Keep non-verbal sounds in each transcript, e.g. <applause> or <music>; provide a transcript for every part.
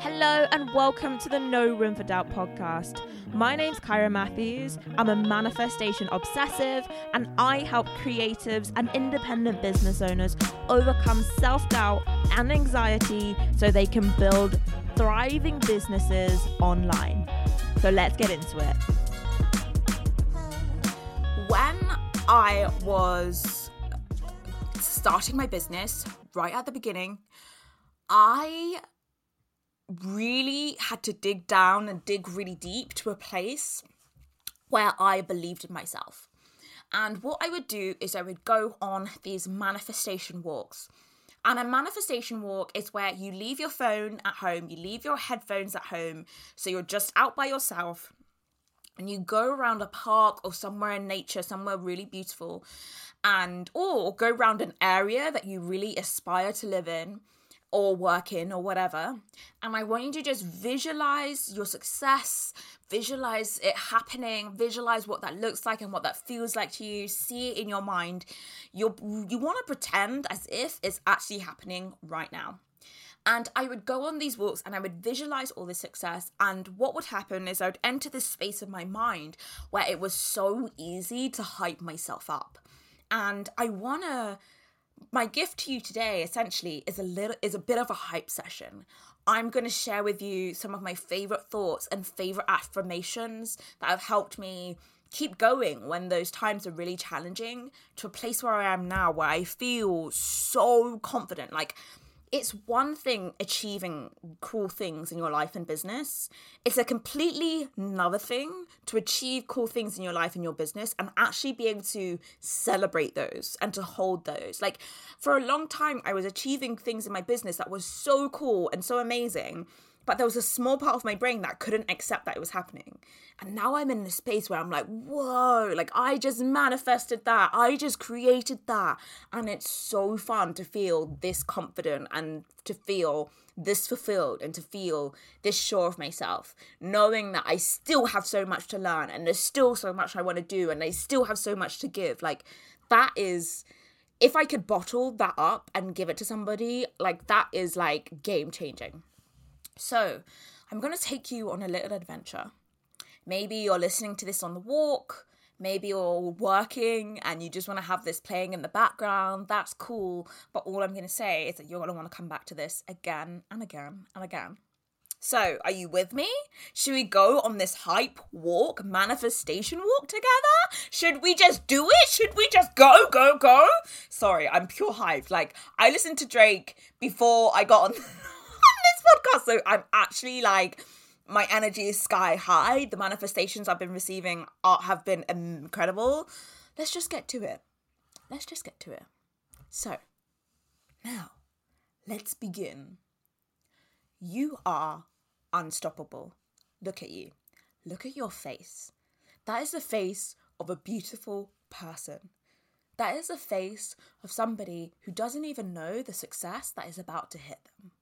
Hello and welcome to the No Room for Doubt podcast. My name's Kira Matthews. I'm a manifestation obsessive and I help creatives and independent business owners overcome self doubt and anxiety so they can build thriving businesses online. So let's get into it. When I was starting my business right at the beginning, I really had to dig down and dig really deep to a place where I believed in myself. And what I would do is I would go on these manifestation walks. And a manifestation walk is where you leave your phone at home, you leave your headphones at home, so you're just out by yourself and you go around a park or somewhere in nature, somewhere really beautiful, and or go around an area that you really aspire to live in or working or whatever. And I want you to just visualize your success, visualize it happening, visualize what that looks like and what that feels like to you. See it in your mind. You you want to pretend as if it's actually happening right now. And I would go on these walks and I would visualize all this success. And what would happen is I would enter this space of my mind where it was so easy to hype myself up. And I want to my gift to you today essentially is a little is a bit of a hype session. I'm going to share with you some of my favorite thoughts and favorite affirmations that have helped me keep going when those times are really challenging to a place where I am now where I feel so confident like it's one thing achieving cool things in your life and business. It's a completely another thing to achieve cool things in your life and your business and actually be able to celebrate those and to hold those. Like for a long time, I was achieving things in my business that was so cool and so amazing but there was a small part of my brain that couldn't accept that it was happening. And now I'm in a space where I'm like, whoa, like I just manifested that. I just created that. And it's so fun to feel this confident and to feel this fulfilled and to feel this sure of myself, knowing that I still have so much to learn and there's still so much I want to do and I still have so much to give. Like that is if I could bottle that up and give it to somebody, like that is like game changing. So, I'm going to take you on a little adventure. Maybe you're listening to this on the walk, maybe you're working and you just want to have this playing in the background. That's cool. But all I'm going to say is that you're going to want to come back to this again and again and again. So, are you with me? Should we go on this hype walk, manifestation walk together? Should we just do it? Should we just go, go, go? Sorry, I'm pure hype. Like, I listened to Drake before I got on. <laughs> podcast. So I'm actually like my energy is sky high. The manifestations I've been receiving are, have been incredible. Let's just get to it. Let's just get to it. So, now, let's begin. You are unstoppable. Look at you. Look at your face. That is the face of a beautiful person. That is the face of somebody who doesn't even know the success that is about to hit them.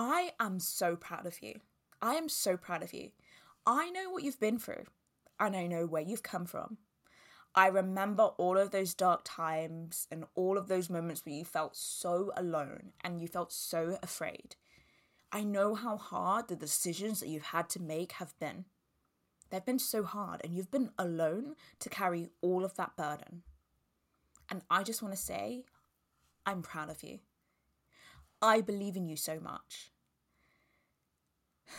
I am so proud of you. I am so proud of you. I know what you've been through, and I know where you've come from. I remember all of those dark times and all of those moments where you felt so alone and you felt so afraid. I know how hard the decisions that you've had to make have been. They've been so hard, and you've been alone to carry all of that burden. And I just want to say, I'm proud of you. I believe in you so much. <sighs>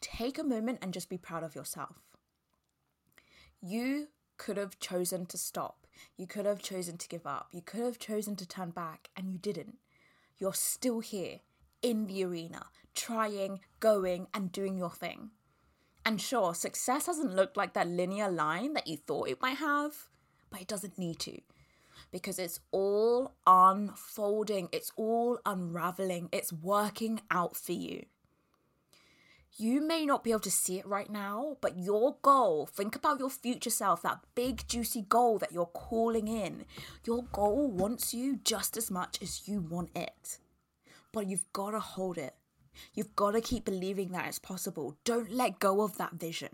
Take a moment and just be proud of yourself. You could have chosen to stop. You could have chosen to give up. You could have chosen to turn back, and you didn't. You're still here in the arena, trying, going, and doing your thing. And sure, success hasn't looked like that linear line that you thought it might have, but it doesn't need to because it's all unfolding, it's all unraveling, it's working out for you. You may not be able to see it right now, but your goal, think about your future self, that big juicy goal that you're calling in. Your goal wants you just as much as you want it. But you've got to hold it. You've got to keep believing that it's possible. Don't let go of that vision.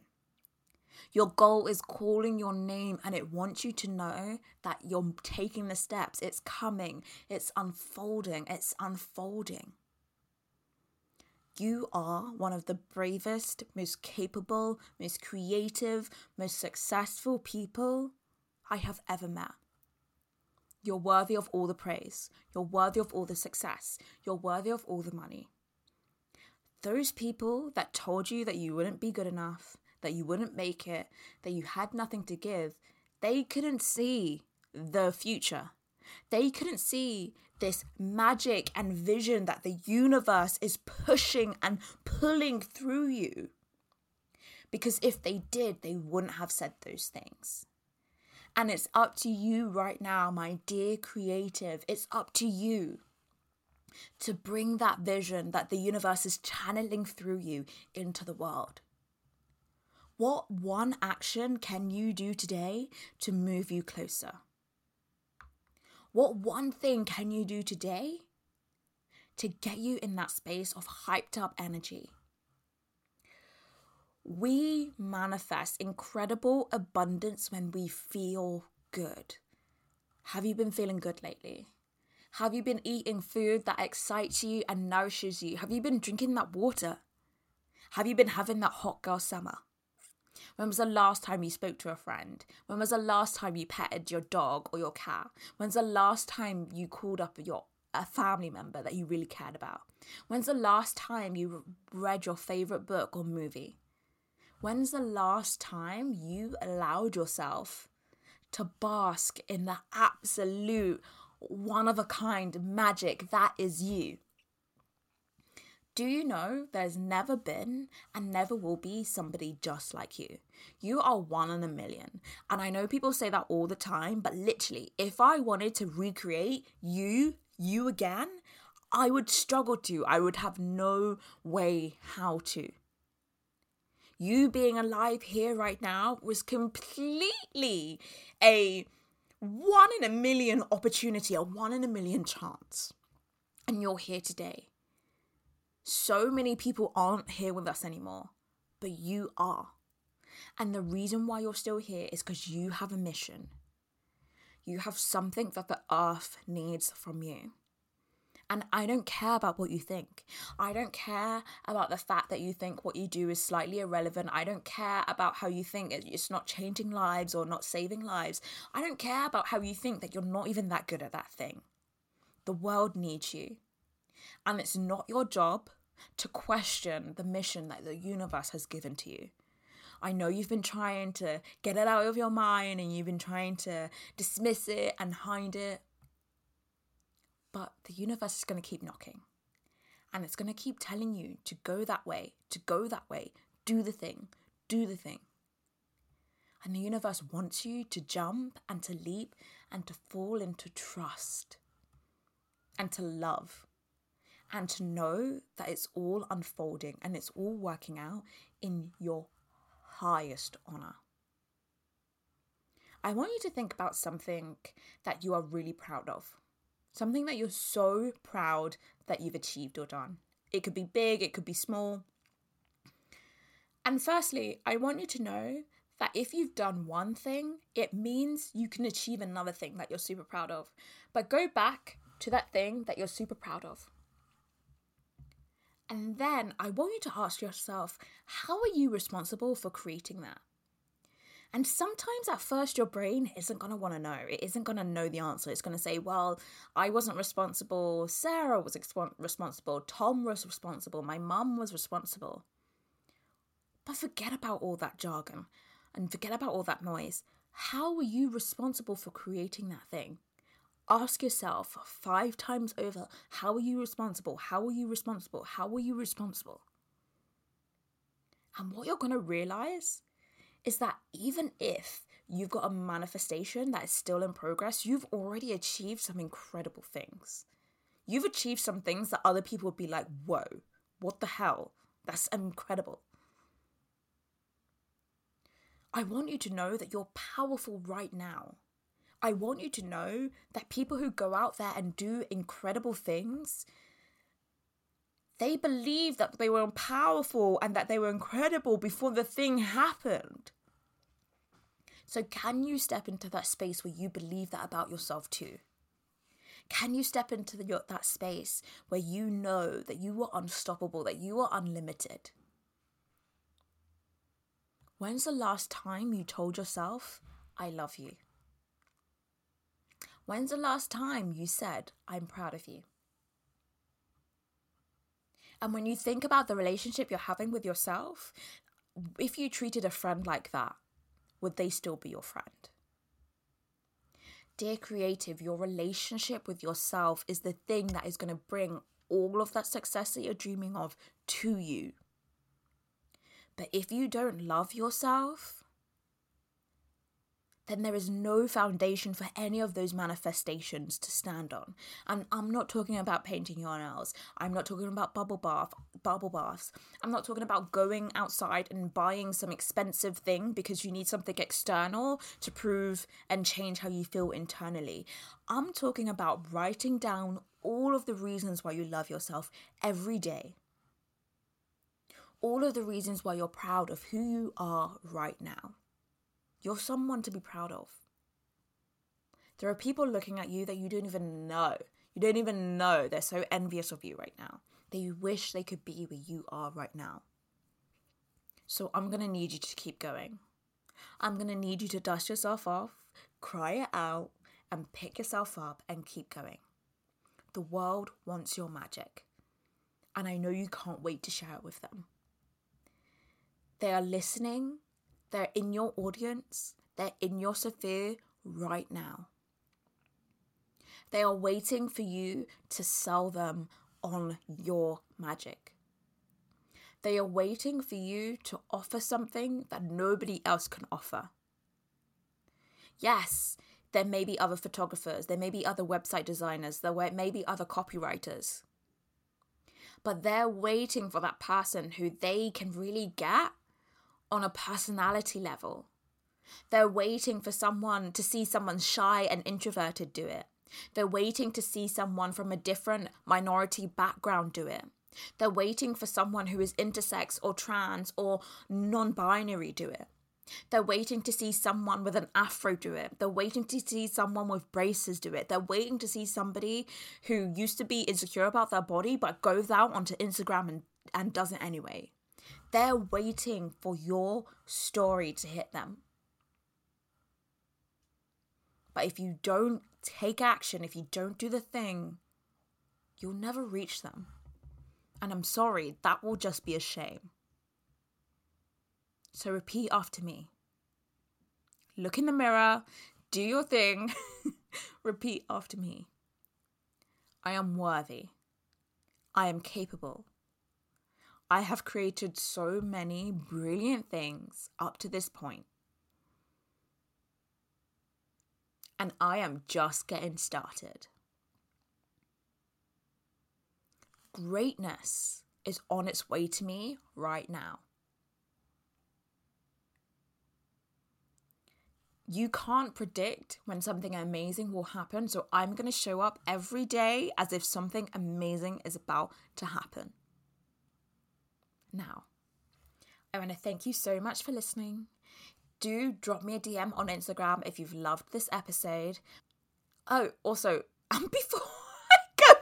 Your goal is calling your name and it wants you to know that you're taking the steps. It's coming, it's unfolding, it's unfolding. You are one of the bravest, most capable, most creative, most successful people I have ever met. You're worthy of all the praise. You're worthy of all the success. You're worthy of all the money. Those people that told you that you wouldn't be good enough, that you wouldn't make it, that you had nothing to give, they couldn't see the future. They couldn't see this magic and vision that the universe is pushing and pulling through you. Because if they did, they wouldn't have said those things. And it's up to you right now, my dear creative. It's up to you to bring that vision that the universe is channeling through you into the world. What one action can you do today to move you closer? What one thing can you do today to get you in that space of hyped up energy? We manifest incredible abundance when we feel good. Have you been feeling good lately? Have you been eating food that excites you and nourishes you? Have you been drinking that water? Have you been having that hot girl summer? When was the last time you spoke to a friend? When was the last time you petted your dog or your cat? When's the last time you called up your a family member that you really cared about? When's the last time you read your favorite book or movie? When's the last time you allowed yourself to bask in the absolute one of a kind magic that is you? Do you know there's never been and never will be somebody just like you? You are one in a million. And I know people say that all the time, but literally, if I wanted to recreate you, you again, I would struggle to. I would have no way how to. You being alive here right now was completely a one in a million opportunity, a one in a million chance. And you're here today. So many people aren't here with us anymore, but you are. And the reason why you're still here is because you have a mission. You have something that the earth needs from you. And I don't care about what you think. I don't care about the fact that you think what you do is slightly irrelevant. I don't care about how you think it's not changing lives or not saving lives. I don't care about how you think that you're not even that good at that thing. The world needs you. And it's not your job to question the mission that the universe has given to you. I know you've been trying to get it out of your mind and you've been trying to dismiss it and hide it. But the universe is going to keep knocking. And it's going to keep telling you to go that way, to go that way, do the thing, do the thing. And the universe wants you to jump and to leap and to fall into trust and to love and to know that it's all unfolding and it's all working out in your highest honor. I want you to think about something that you are really proud of. Something that you're so proud that you've achieved or done. It could be big, it could be small. And firstly, I want you to know that if you've done one thing, it means you can achieve another thing that you're super proud of. But go back to that thing that you're super proud of. And then I want you to ask yourself, how are you responsible for creating that? And sometimes at first, your brain isn't going to want to know. It isn't going to know the answer. It's going to say, well, I wasn't responsible. Sarah was responsible. Tom was responsible. My mum was responsible. But forget about all that jargon and forget about all that noise. How were you responsible for creating that thing? Ask yourself five times over how are you responsible? How are you responsible? How are you responsible? And what you're going to realize is that even if you've got a manifestation that is still in progress, you've already achieved some incredible things. You've achieved some things that other people would be like, whoa, what the hell? That's incredible. I want you to know that you're powerful right now. I want you to know that people who go out there and do incredible things, they believe that they were powerful and that they were incredible before the thing happened. So, can you step into that space where you believe that about yourself too? Can you step into the, your, that space where you know that you are unstoppable, that you are unlimited? When's the last time you told yourself, I love you? When's the last time you said, I'm proud of you? And when you think about the relationship you're having with yourself, if you treated a friend like that, would they still be your friend? Dear creative, your relationship with yourself is the thing that is going to bring all of that success that you're dreaming of to you. But if you don't love yourself, then there is no foundation for any of those manifestations to stand on. And I'm not talking about painting your nails. I'm not talking about bubble bath, bubble baths. I'm not talking about going outside and buying some expensive thing because you need something external to prove and change how you feel internally. I'm talking about writing down all of the reasons why you love yourself every day. All of the reasons why you're proud of who you are right now you're someone to be proud of. There are people looking at you that you don't even know. You don't even know. They're so envious of you right now. They wish they could be where you are right now. So I'm going to need you to keep going. I'm going to need you to dust yourself off, cry it out, and pick yourself up and keep going. The world wants your magic. And I know you can't wait to share it with them. They are listening they're in your audience, they're in your sphere right now. They are waiting for you to sell them on your magic. They are waiting for you to offer something that nobody else can offer. Yes, there may be other photographers, there may be other website designers, there may be other copywriters. But they're waiting for that person who they can really get on a personality level. They're waiting for someone to see someone shy and introverted do it. They're waiting to see someone from a different minority background do it. They're waiting for someone who is intersex or trans or non binary do it. They're waiting to see someone with an afro do it. They're waiting to see someone with braces do it. They're waiting to see somebody who used to be insecure about their body but goes out onto Instagram and, and does it anyway. They're waiting for your story to hit them. But if you don't take action, if you don't do the thing, you'll never reach them. And I'm sorry, that will just be a shame. So repeat after me. Look in the mirror, do your thing, <laughs> repeat after me. I am worthy. I am capable. I have created so many brilliant things up to this point. And I am just getting started. Greatness is on its way to me right now. You can't predict when something amazing will happen, so I'm going to show up every day as if something amazing is about to happen now. I want to thank you so much for listening. Do drop me a DM on Instagram if you've loved this episode. Oh, also, and <laughs> um, before I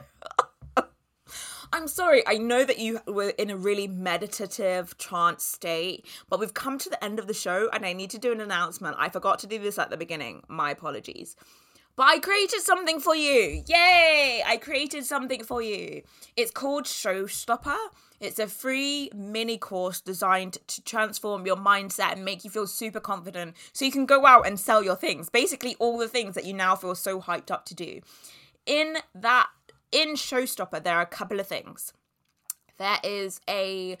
go, <laughs> I'm sorry, I know that you were in a really meditative trance state, but we've come to the end of the show and I need to do an announcement. I forgot to do this at the beginning. My apologies. But I created something for you. Yay! I created something for you. It's called Showstopper. It's a free mini course designed to transform your mindset and make you feel super confident so you can go out and sell your things. Basically, all the things that you now feel so hyped up to do. In that, in Showstopper, there are a couple of things. There is a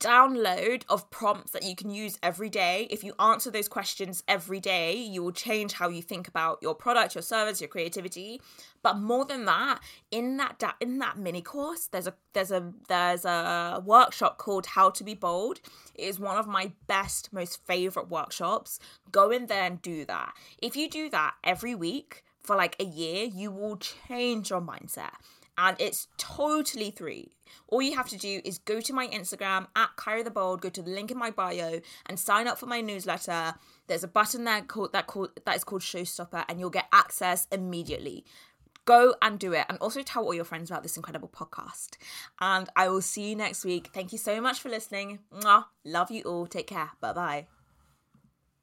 download of prompts that you can use every day. If you answer those questions every day, you will change how you think about your product, your service, your creativity. But more than that, in that da- in that mini course, there's a there's a there's a workshop called How to Be Bold. It is one of my best, most favorite workshops. Go in there and do that. If you do that every week for like a year, you will change your mindset and it's totally free. All you have to do is go to my Instagram at Kira the Bold, go to the link in my bio, and sign up for my newsletter. There's a button there called that called that is called Showstopper, and you'll get access immediately. Go and do it. And also tell all your friends about this incredible podcast. And I will see you next week. Thank you so much for listening. Mwah. Love you all. Take care. Bye bye.